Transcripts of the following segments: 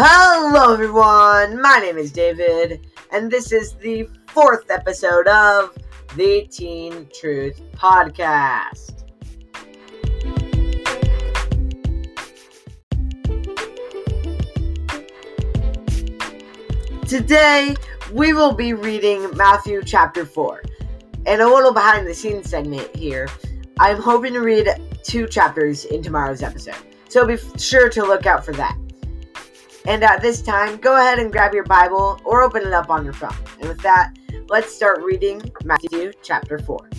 Hello, everyone. My name is David, and this is the fourth episode of the Teen Truth Podcast. Today, we will be reading Matthew chapter 4. And a little behind the scenes segment here. I'm hoping to read two chapters in tomorrow's episode, so be sure to look out for that. And at this time, go ahead and grab your Bible or open it up on your phone. And with that, let's start reading Matthew chapter 4.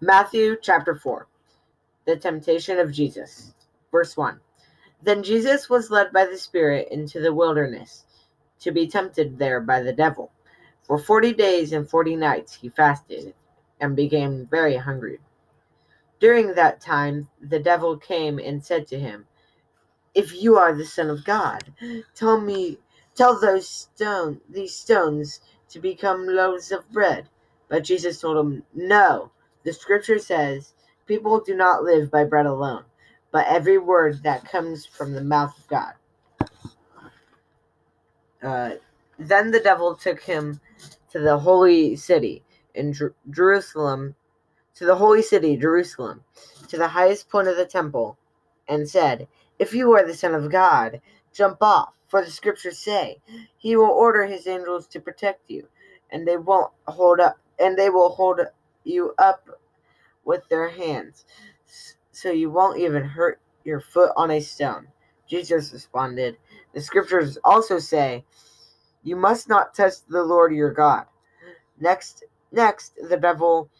Matthew chapter 4 The temptation of Jesus. Verse 1 Then Jesus was led by the Spirit into the wilderness to be tempted there by the devil. For forty days and forty nights he fasted and became very hungry. During that time, the devil came and said to him, If you are the Son of God, tell me, tell those stone, these stones to become loaves of bread. But Jesus told him, No, the scripture says, People do not live by bread alone, but every word that comes from the mouth of God. Uh, then the devil took him to the holy city in Jer- Jerusalem, to the holy city, Jerusalem, to the highest point of the temple, and said, If you are the Son of God, jump off, for the scriptures say, He will order His angels to protect you, and they won't hold up, and they will hold you up with their hands, so you won't even hurt your foot on a stone. Jesus responded, The scriptures also say, You must not test the Lord your God. Next, next, the devil,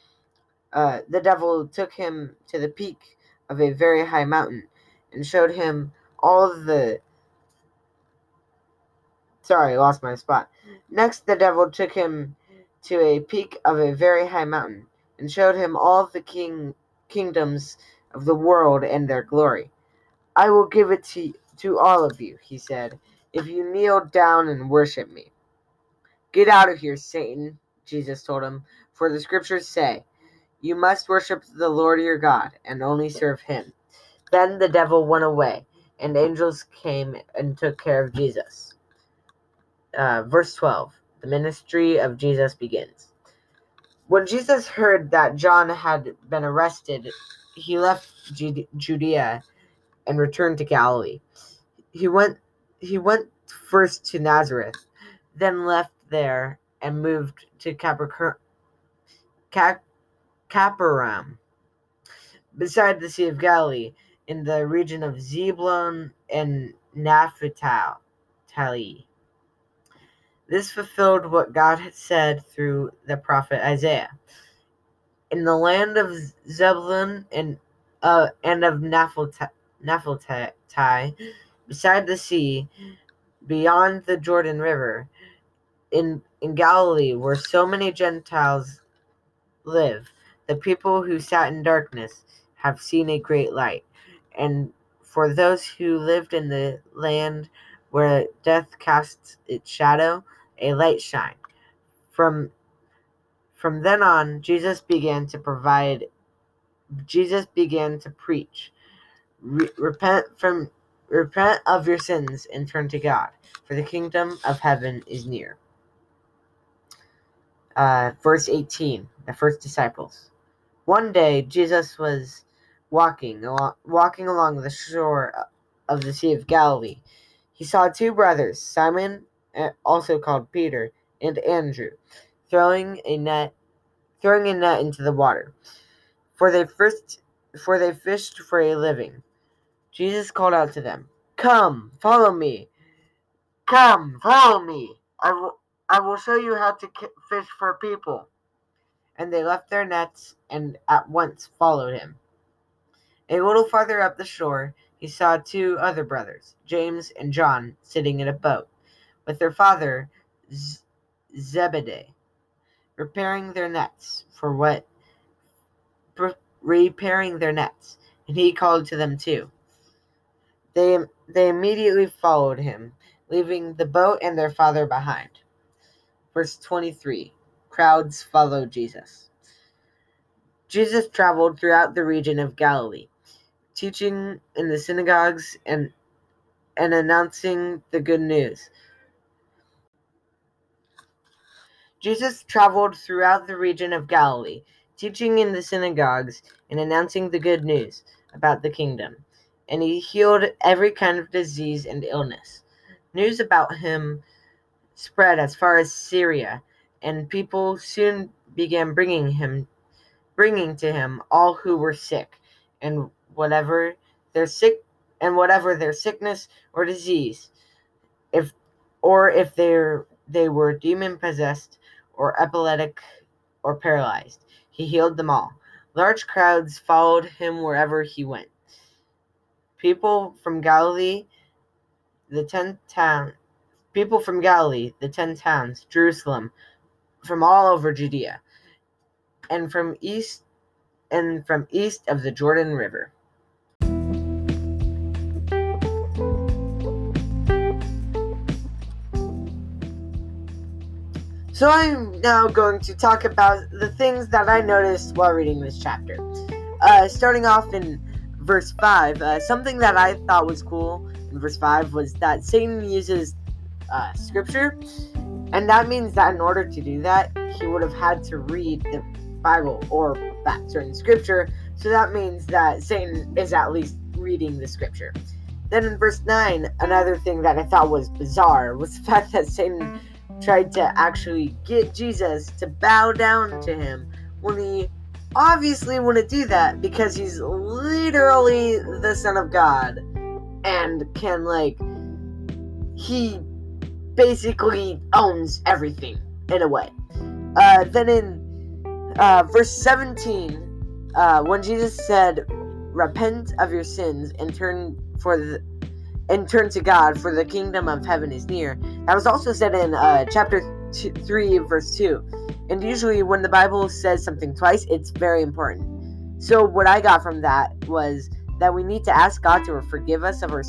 uh, the devil took him to the peak of a very high mountain and showed him all the. Sorry, I lost my spot. Next, the devil took him to a peak of a very high mountain and showed him all the king kingdoms of the world and their glory. I will give it to to all of you, he said, if you kneel down and worship me. Get out of here, Satan, Jesus told him, for the scriptures say, You must worship the Lord your God and only serve him. Then the devil went away, and angels came and took care of Jesus. Uh, verse 12 The ministry of Jesus begins. When Jesus heard that John had been arrested, he left Judea and returned to Galilee. He went he went first to Nazareth, then left there and moved to Capernaum, Capernaum, beside the Sea of Galilee, in the region of Zebulun and Naphtali. This fulfilled what God had said through the prophet Isaiah. In the land of Zebulun and uh, and of Naphtali, beside the sea, beyond the Jordan River, in, in Galilee, where so many Gentiles live, the people who sat in darkness have seen a great light. And for those who lived in the land where death casts its shadow, a light shined. From from then on, Jesus began to provide. Jesus began to preach. Re- repent from repent of your sins and turn to God, for the kingdom of heaven is near. Uh, verse 18 The first disciples. One day, Jesus was walking, along, walking along the shore of the Sea of Galilee. He saw two brothers, Simon, also called Peter, and Andrew, throwing a net, throwing a net into the water, for they first, for they fished for a living. Jesus called out to them, Come, follow me. Come, follow me. I will, I will show you how to fish for people. And they left their nets and at once followed him. A little farther up the shore, he saw two other brothers, James and John, sitting in a boat with their father Zebedee, repairing their nets for what repairing their nets. And he called to them too. They, they immediately followed him, leaving the boat and their father behind. Verse 23 Crowds followed Jesus. Jesus traveled throughout the region of Galilee, teaching in the synagogues and and announcing the good news. Jesus traveled throughout the region of Galilee, teaching in the synagogues and announcing the good news about the kingdom. And he healed every kind of disease and illness. News about him spread as far as Syria, and people soon began bringing him bringing to him all who were sick and whatever their sick and whatever their sickness or disease. If or if they they were demon possessed or epileptic or paralyzed he healed them all. Large crowds followed him wherever he went. People from galilee the ten town people from galilee the ten towns jerusalem from all over judea and from east and from east of the Jordan River. So I'm now going to talk about the things that I noticed while reading this chapter. Uh, starting off in verse 5, uh, something that I thought was cool in verse 5 was that Satan uses uh, scripture, and that means that in order to do that, he would have had to read the Bible or that certain scripture. So that means that Satan is at least reading the scripture. Then in verse 9, another thing that I thought was bizarre was the fact that Satan tried to actually get Jesus to bow down to him when he obviously wouldn't do that because he's literally the Son of God and can, like, he basically owns everything in a way. Uh, then in uh, verse 17, uh, when Jesus said, "Repent of your sins and turn for the and turn to God, for the kingdom of heaven is near." That was also said in uh, chapter two, three, verse two. And usually, when the Bible says something twice, it's very important. So, what I got from that was that we need to ask God to forgive us of our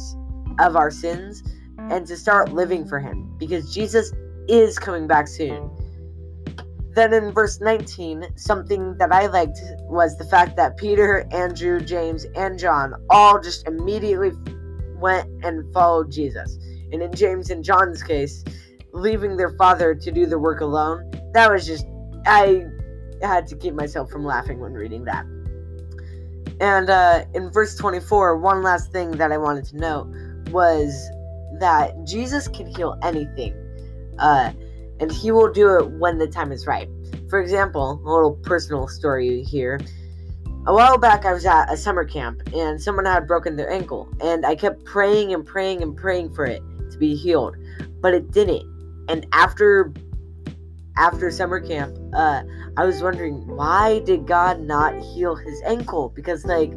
of our sins and to start living for Him, because Jesus is coming back soon. Then in verse 19, something that I liked was the fact that Peter, Andrew, James, and John all just immediately went and followed Jesus. And in James and John's case, leaving their father to do the work alone, that was just, I had to keep myself from laughing when reading that. And uh, in verse 24, one last thing that I wanted to note was that Jesus can heal anything. Uh, and he will do it when the time is right. For example, a little personal story here. A while back, I was at a summer camp and someone had broken their ankle, and I kept praying and praying and praying for it to be healed, but it didn't. And after after summer camp, uh, I was wondering why did God not heal his ankle? Because like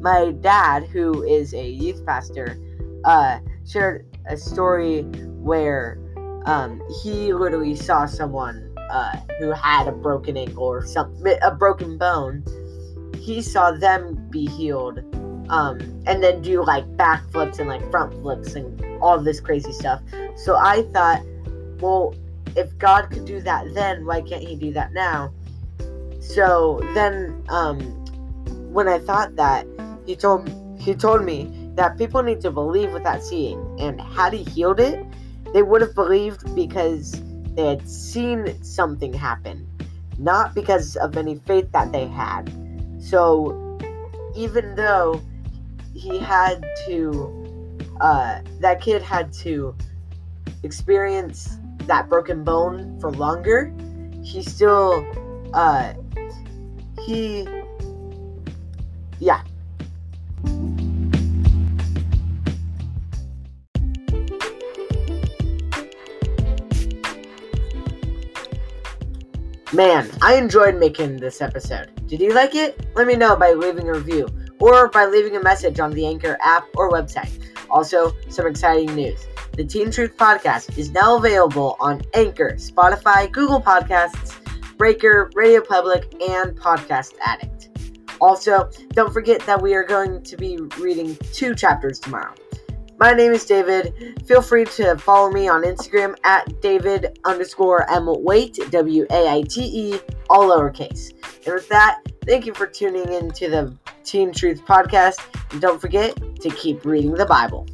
my dad, who is a youth pastor, uh, shared a story where um, he literally saw someone uh, who had a broken ankle or something, a broken bone. He saw them be healed, um, and then do like backflips and like front flips and all this crazy stuff. So I thought, well, if God could do that then, why can't He do that now? So then, um, when I thought that, he told he told me that people need to believe without seeing, and had He healed it, they would have believed because they had seen something happen, not because of any faith that they had. So, even though he had to, uh, that kid had to experience that broken bone for longer, he still, uh, he, yeah, Man, I enjoyed making this episode. Did you like it? Let me know by leaving a review or by leaving a message on the Anchor app or website. Also, some exciting news. The Teen Truth Podcast is now available on Anchor, Spotify, Google Podcasts, Breaker, Radio Public, and Podcast Addict. Also, don't forget that we are going to be reading two chapters tomorrow. My name is David. Feel free to follow me on Instagram at David underscore M Waite, W A I T E, all lowercase. And with that, Thank you for tuning in to the Teen Truth Podcast. And don't forget to keep reading the Bible.